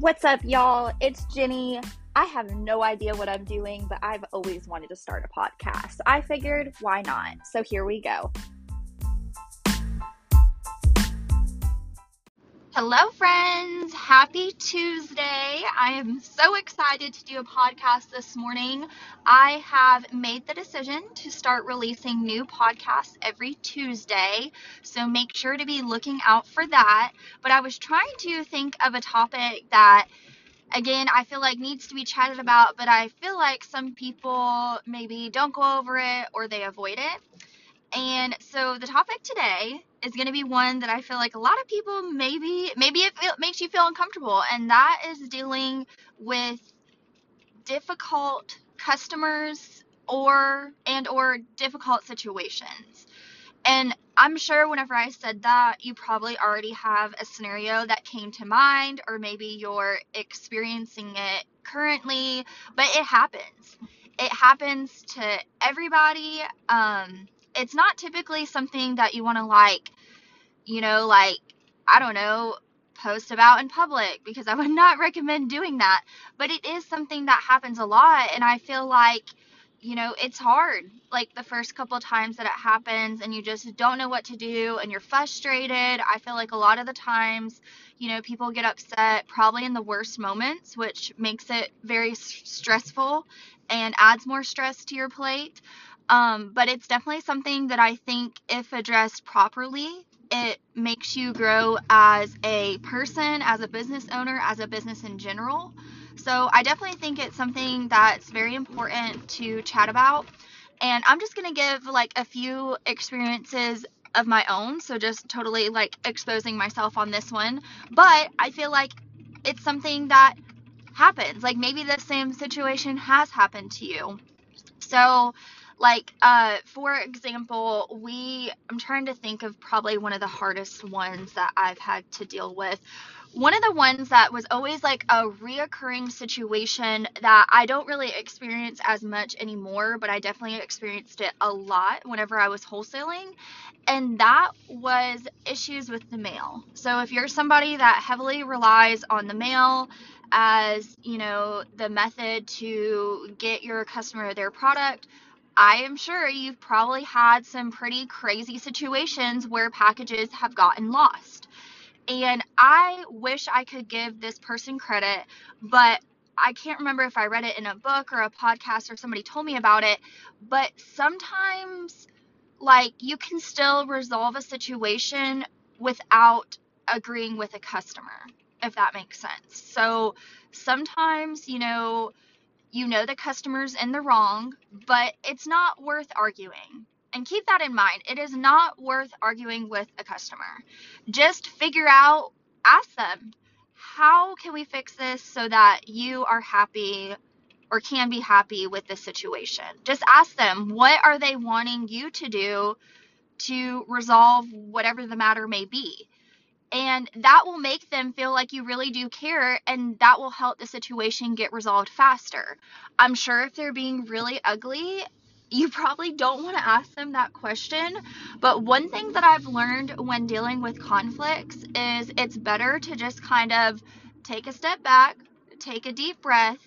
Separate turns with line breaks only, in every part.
What's up, y'all? It's Jenny. I have no idea what I'm doing, but I've always wanted to start a podcast. I figured, why not? So here we go. Hello, friends. Happy Tuesday. I am so excited to do a podcast this morning. I have made the decision to start releasing new podcasts every Tuesday, so make sure to be looking out for that. But I was trying to think of a topic that again, I feel like needs to be chatted about, but I feel like some people maybe don't go over it or they avoid it. And so the topic today is going to be one that I feel like a lot of people maybe maybe it makes you feel uncomfortable and that is dealing with difficult customers or and or difficult situations. And I'm sure whenever I said that, you probably already have a scenario that came to mind, or maybe you're experiencing it currently, but it happens. It happens to everybody. Um, it's not typically something that you want to like, you know, like, I don't know, post about in public because I would not recommend doing that. But it is something that happens a lot. And I feel like, you know, it's hard. Like the first couple times that it happens and you just don't know what to do and you're frustrated. I feel like a lot of the times, you know, people get upset probably in the worst moments, which makes it very stressful and adds more stress to your plate. Um, but it's definitely something that I think, if addressed properly, it makes you grow as a person, as a business owner, as a business in general. So I definitely think it's something that's very important to chat about. And I'm just going to give like a few experiences of my own. So just totally like exposing myself on this one. But I feel like it's something that happens. Like maybe the same situation has happened to you. So like uh for example we i'm trying to think of probably one of the hardest ones that i've had to deal with one of the ones that was always like a reoccurring situation that I don't really experience as much anymore, but I definitely experienced it a lot whenever I was wholesaling. And that was issues with the mail. So if you're somebody that heavily relies on the mail as, you know, the method to get your customer their product, I am sure you've probably had some pretty crazy situations where packages have gotten lost. And I wish I could give this person credit, but I can't remember if I read it in a book or a podcast or somebody told me about it. But sometimes, like, you can still resolve a situation without agreeing with a customer, if that makes sense. So sometimes, you know, you know the customer's in the wrong, but it's not worth arguing. And keep that in mind. It is not worth arguing with a customer. Just figure out, ask them, how can we fix this so that you are happy or can be happy with the situation? Just ask them, what are they wanting you to do to resolve whatever the matter may be? And that will make them feel like you really do care, and that will help the situation get resolved faster. I'm sure if they're being really ugly, you probably don't want to ask them that question. But one thing that I've learned when dealing with conflicts is it's better to just kind of take a step back, take a deep breath,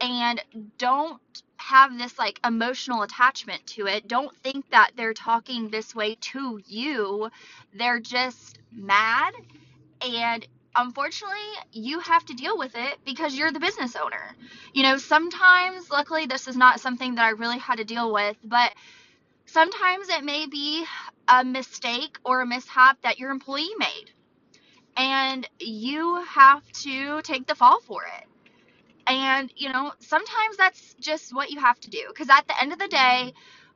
and don't have this like emotional attachment to it. Don't think that they're talking this way to you. They're just mad and unfortunately, you have to deal with it because you're the business owner. You know, sometimes, luckily, this is not something that I really had to deal with, but sometimes it may be a mistake or a mishap that your employee made. And you have to take the fall for it. And, you know, sometimes that's just what you have to do. Because at the end of the day,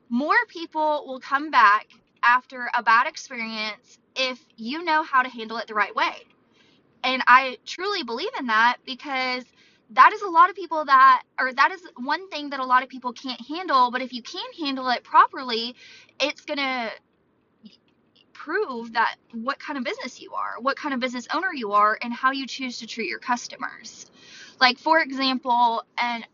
more people will come back after a bad experience if you know how to handle it the right way. And I truly believe in that because that is a lot of people that, or that is one thing that a lot of people can't handle. But if you can handle it properly, it's going to prove that what kind of business you are, what kind of business owner you are, and how you choose to treat your customers. Like, for example, and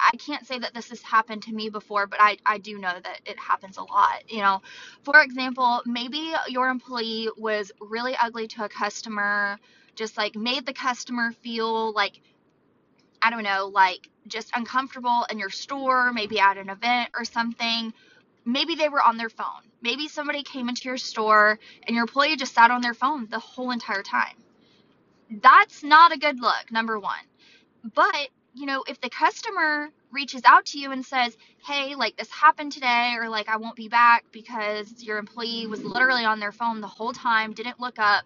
I can't say that this has happened to me before, but I, I do know that it happens a lot. You know, for example, maybe your employee was really ugly to a customer just like made the customer feel like I don't know, like just uncomfortable in your store, maybe at an event or something. Maybe they were on their phone. Maybe somebody came into your store and your employee just sat on their phone the whole entire time. That's not a good look, number one. But, you know, if the customer reaches out to you and says, hey, like this happened today, or like I won't be back because your employee was literally on their phone the whole time, didn't look up,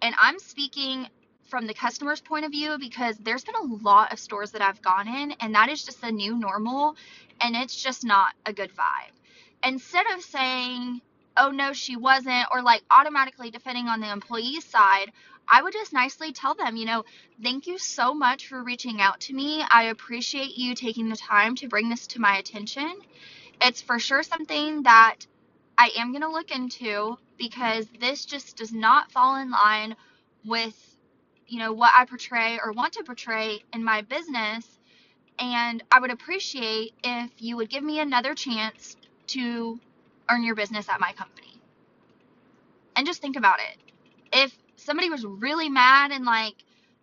and I'm speaking from the customer's point of view because there's been a lot of stores that I've gone in and that is just the new normal and it's just not a good vibe. Instead of saying, oh no, she wasn't, or like automatically defending on the employee's side, I would just nicely tell them, you know, thank you so much for reaching out to me. I appreciate you taking the time to bring this to my attention. It's for sure something that I am going to look into because this just does not fall in line with you know what I portray or want to portray in my business and I would appreciate if you would give me another chance to earn your business at my company. And just think about it. If somebody was really mad and like,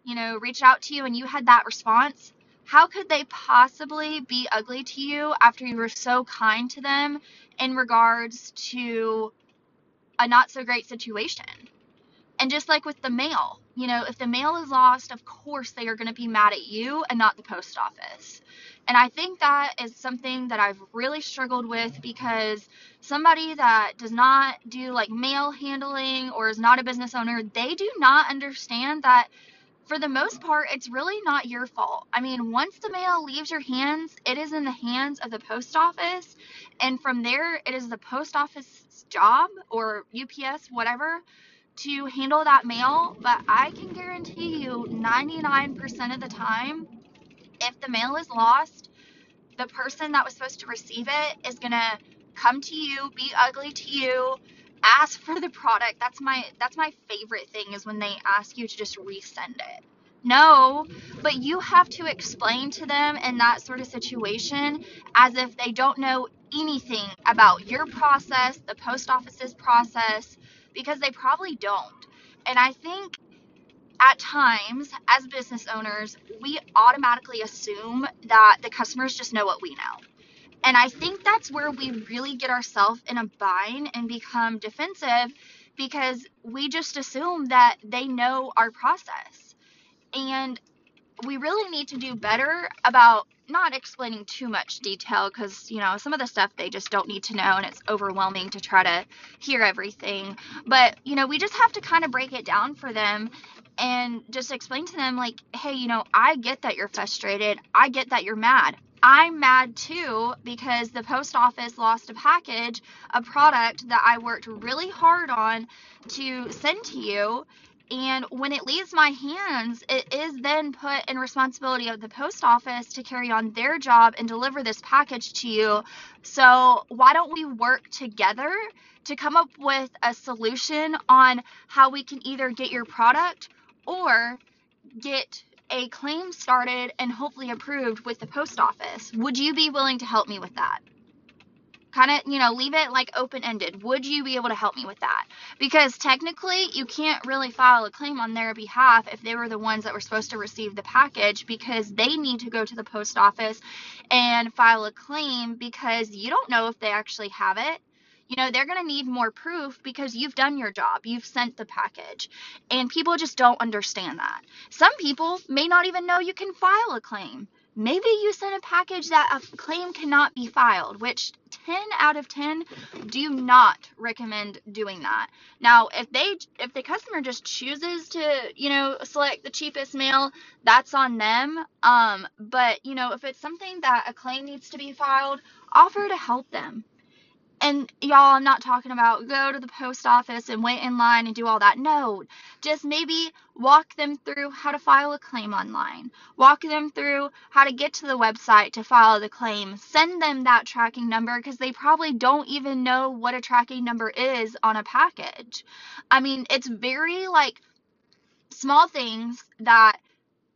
you know, reached out to you and you had that response, how could they possibly be ugly to you after you were so kind to them in regards to a not so great situation? And just like with the mail, you know, if the mail is lost, of course they are going to be mad at you and not the post office. And I think that is something that I've really struggled with because somebody that does not do like mail handling or is not a business owner, they do not understand that for the most part, it's really not your fault. I mean, once the mail leaves your hands, it is in the hands of the post office. And from there, it is the post office's job or UPS, whatever, to handle that mail, but I can guarantee you 99% of the time, if the mail is lost, the person that was supposed to receive it is going to come to you, be ugly to you, ask for the product. That's my that's my favorite thing is when they ask you to just resend it. No, but you have to explain to them in that sort of situation as if they don't know anything about your process, the post office's process, because they probably don't. And I think at times, as business owners, we automatically assume that the customers just know what we know. And I think that's where we really get ourselves in a bind and become defensive because we just assume that they know our process. And we really need to do better about not explaining too much detail because you know some of the stuff they just don't need to know and it's overwhelming to try to hear everything. But you know we just have to kind of break it down for them and just explain to them like hey you know i get that you're frustrated. I get that you're mad. I'm mad too because the post office lost a package a product that i worked really hard on to send to you and when it leaves my hands, it is then put in responsibility of the post office to carry on their job and deliver this package to you. So, why don't we work together to come up with a solution on how we can either get your product or get a claim started and hopefully approved with the post office? Would you be willing to help me with that? Kind of, you know, leave it like open ended. Would you be able to help me with that? Because technically, you can't really file a claim on their behalf if they were the ones that were supposed to receive the package because they need to go to the post office and file a claim because you don't know if they actually have it. You know, they're going to need more proof because you've done your job. You've sent the package. And people just don't understand that. Some people may not even know you can file a claim maybe you sent a package that a claim cannot be filed, which 10 out of 10 do not recommend doing that. Now, if they if the customer just chooses to, you know, select the cheapest mail, that's on them. Um, but, you know, if it's something that a claim needs to be filed, offer to help them. And y'all, I'm not talking about go to the post office and wait in line and do all that. No, just maybe walk them through how to file a claim online. Walk them through how to get to the website to file the claim. Send them that tracking number because they probably don't even know what a tracking number is on a package. I mean, it's very like small things that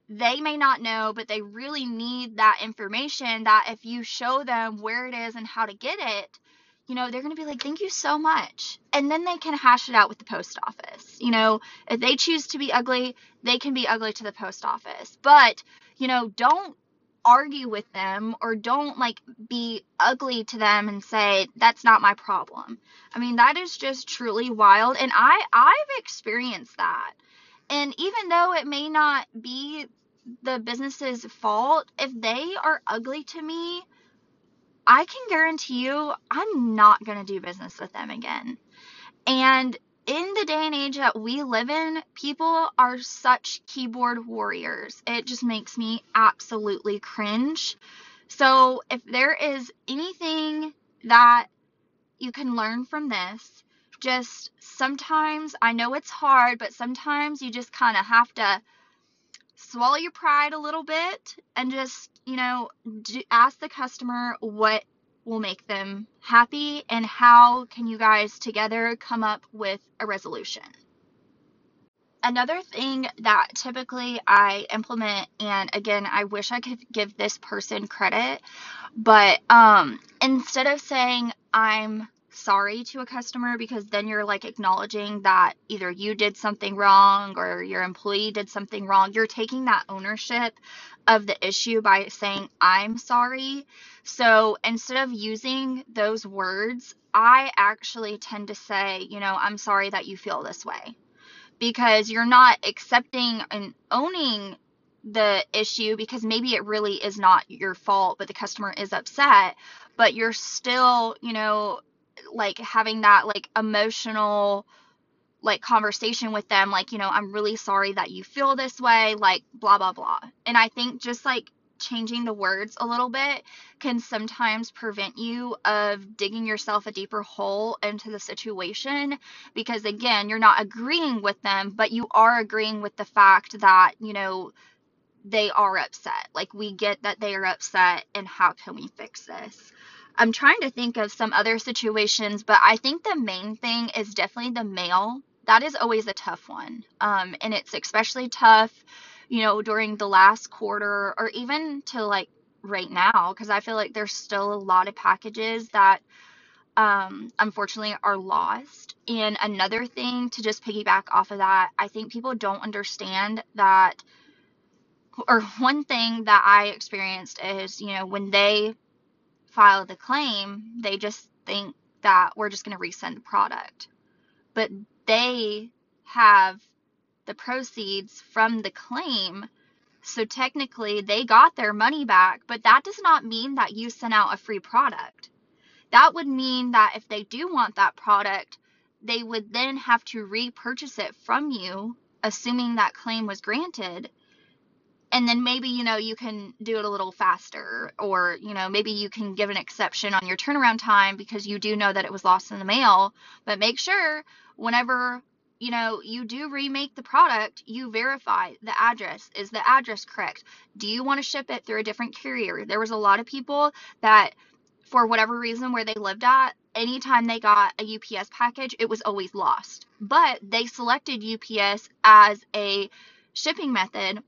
they may not know, but they really need that information that if you show them where it is and how to get it, you know, they're going to be like, thank you so much. And then they can hash it out with the post office. You know, if they choose to be ugly, they can be ugly to the post office. But, you know, don't argue with them or don't like be ugly to them and say that's not my problem. I mean, that is just truly wild and I I've experienced that. And even though it may not be the business's fault, if they are ugly to me, I can guarantee you I'm not going to do business with them again. And in the day and age that we live in, people are such keyboard warriors. It just makes me absolutely cringe. So, if there is anything that you can learn from this, just sometimes I know it's hard, but sometimes you just kind of have to swallow your pride a little bit and just, you know, ask the customer what will make them happy and how can you guys together come up with a resolution. Another thing that typically I implement, and again, I wish I could give this person credit, but um, instead of saying I'm sorry to a customer because then you're like acknowledging that either you did something wrong or your employee did something wrong. You're taking that ownership of the issue by saying, I'm sorry. So instead of using those words, I actually tend to say, you know, I'm sorry that you feel this way because you're not accepting and owning the issue because maybe it really is not your fault, but the customer is upset, but you're still, you know, like having that like emotional like conversation with them like you know i'm really sorry that you feel this way like blah blah blah. And i think just like changing the words a little bit can sometimes prevent you of digging yourself a deeper hole into the situation because again you're not agreeing with them but you are agreeing with the fact that you know they are upset. Like we get that they are upset and how can we fix this I'm trying to think of some other situations, but I think the main thing is definitely the mail. That is always a tough one. Um, and it's especially tough, you know, during the last quarter or even to like right now, because I feel like there's still a lot of packages that um, unfortunately are lost. And another thing to just piggyback off of that, I think people don't understand that, or one thing that I experienced is, you know, when they file the claim, they just think that we're just going to resend the product. But they have the proceeds from the claim. So technically, they got their money back, but that does not mean that you sent out a free product. That would mean that if they do want that product, they would then have to repurchase it from you, assuming that claim was granted and then maybe you know you can do it a little faster or you know maybe you can give an exception on your turnaround time because you do know that it was lost in the mail. But make sure whenever you know you do remake the product you verify the address. Is the address correct? Do you want to ship it through a different carrier? There was a lot of people that for whatever reason where they lived at anytime they got a UPS package it was always lost. But they selected UPS as a shipping method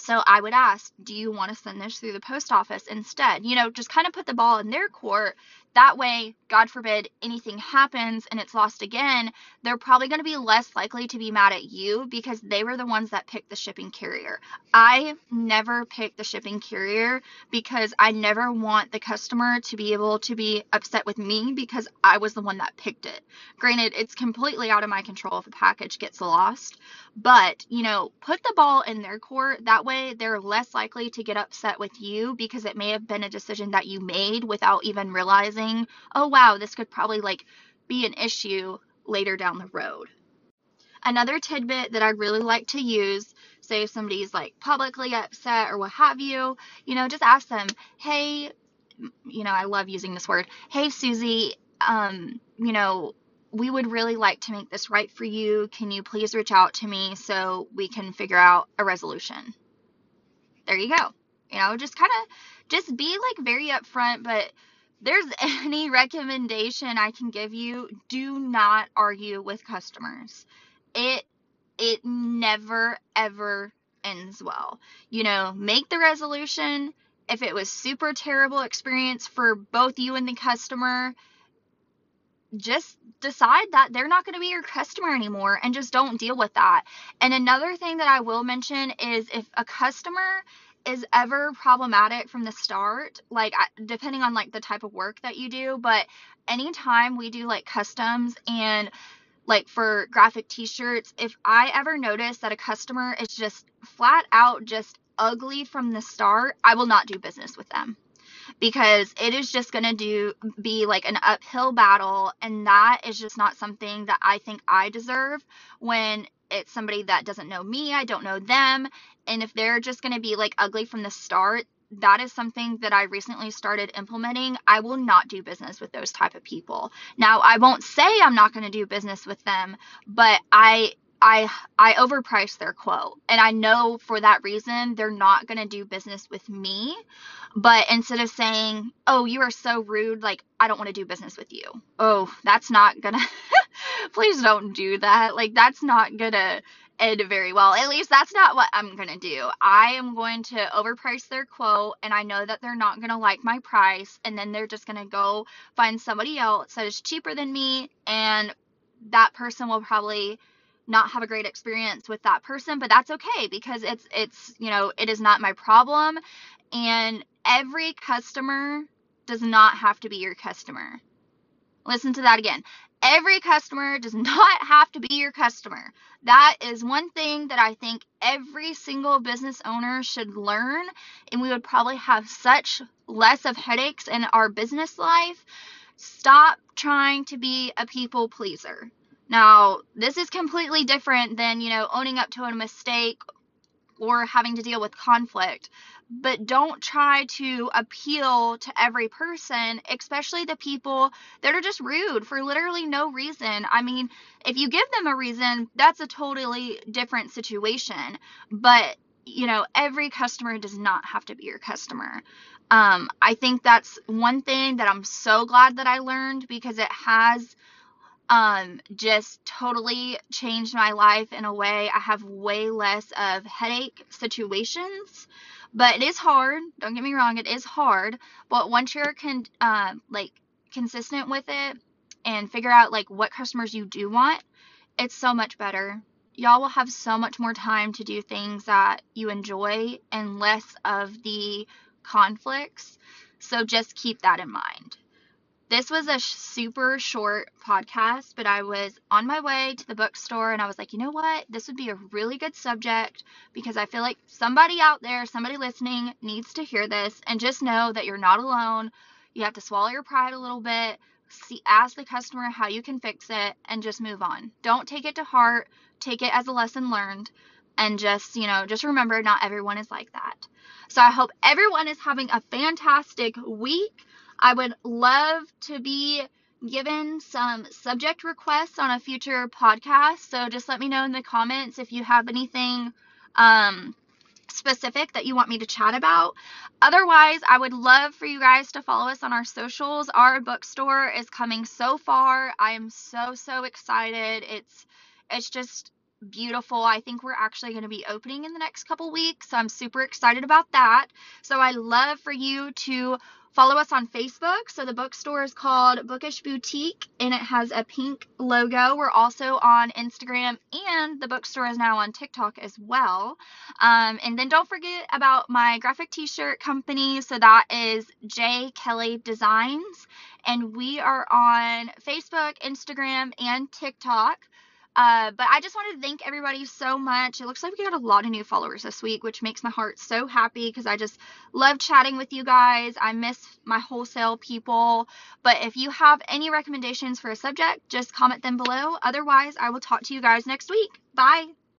so I would ask, do you want to send this through the post office instead? You know, just kind of put the ball in their court. That way, God forbid anything happens and it's lost again, they're probably going to be less likely to be mad at you because they were the ones that picked the shipping carrier. I never pick the shipping carrier because I never want the customer to be able to be upset with me because I was the one that picked it. Granted, it's completely out of my control if a package gets lost, but, you know, put the ball in their court. That way, they're less likely to get upset with you because it may have been a decision that you made without even realizing, oh, wow, this could probably like be an issue later down the road. Another tidbit that I really like to use, say if somebody's like publicly upset or what have you, you know, just ask them, hey, you know, I love using this word, hey, Susie, um, you know, we would really like to make this right for you. Can you please reach out to me so we can figure out a resolution? There you go. You know, just kind of just be like very upfront, but there's any recommendation I can give you, do not argue with customers. It it never ever ends well. You know, make the resolution. If it was super terrible experience for both you and the customer, just decide that they're not going to be your customer anymore and just don't deal with that. And another thing that I will mention is if a customer is ever problematic from the start, like depending on like the type of work that you do, but anytime we do like customs and like for graphic t-shirts, if I ever notice that a customer is just flat out just ugly from the start, I will not do business with them. Because it is just going to do be like an uphill battle and that is just not something that I think I deserve when it's somebody that doesn't know me, I don't know them, and if they're just going to be like ugly from the start, that is something that I recently started implementing. I will not do business with those type of people. Now, I won't say I'm not going to do business with them, but I I I overprice their quote. And I know for that reason they're not going to do business with me. But instead of saying, "Oh, you are so rude, like I don't want to do business with you." Oh, that's not going to Please don't do that. Like that's not going to end very well. At least that's not what I'm going to do. I am going to overprice their quote and I know that they're not going to like my price and then they're just going to go find somebody else that is cheaper than me and that person will probably not have a great experience with that person, but that's okay because it's it's, you know, it is not my problem and every customer does not have to be your customer. Listen to that again. Every customer does not have to be your customer. That is one thing that I think every single business owner should learn, and we would probably have such less of headaches in our business life. Stop trying to be a people pleaser. Now, this is completely different than, you know, owning up to a mistake or having to deal with conflict. But don't try to appeal to every person, especially the people that are just rude for literally no reason. I mean, if you give them a reason, that's a totally different situation. But, you know, every customer does not have to be your customer. Um, I think that's one thing that I'm so glad that I learned because it has um, just totally changed my life in a way. I have way less of headache situations, but it is hard. Don't get me wrong, it is hard. But once you're con- uh, like consistent with it and figure out like what customers you do want, it's so much better. Y'all will have so much more time to do things that you enjoy and less of the conflicts. So just keep that in mind. This was a super short podcast, but I was on my way to the bookstore and I was like, you know what? This would be a really good subject because I feel like somebody out there, somebody listening needs to hear this and just know that you're not alone. You have to swallow your pride a little bit, see ask the customer how you can fix it and just move on. Don't take it to heart. Take it as a lesson learned and just, you know, just remember not everyone is like that. So I hope everyone is having a fantastic week. I would love to be given some subject requests on a future podcast. So just let me know in the comments if you have anything um, specific that you want me to chat about. Otherwise, I would love for you guys to follow us on our socials. Our bookstore is coming so far. I am so so excited. It's it's just beautiful. I think we're actually going to be opening in the next couple weeks. So I'm super excited about that. So I love for you to Follow us on Facebook. So the bookstore is called Bookish Boutique and it has a pink logo. We're also on Instagram and the bookstore is now on TikTok as well. Um, and then don't forget about my graphic t shirt company. So that is J. Kelley Designs. And we are on Facebook, Instagram, and TikTok. Uh, but I just wanted to thank everybody so much. It looks like we got a lot of new followers this week, which makes my heart so happy because I just love chatting with you guys. I miss my wholesale people. But if you have any recommendations for a subject, just comment them below. Otherwise, I will talk to you guys next week. Bye.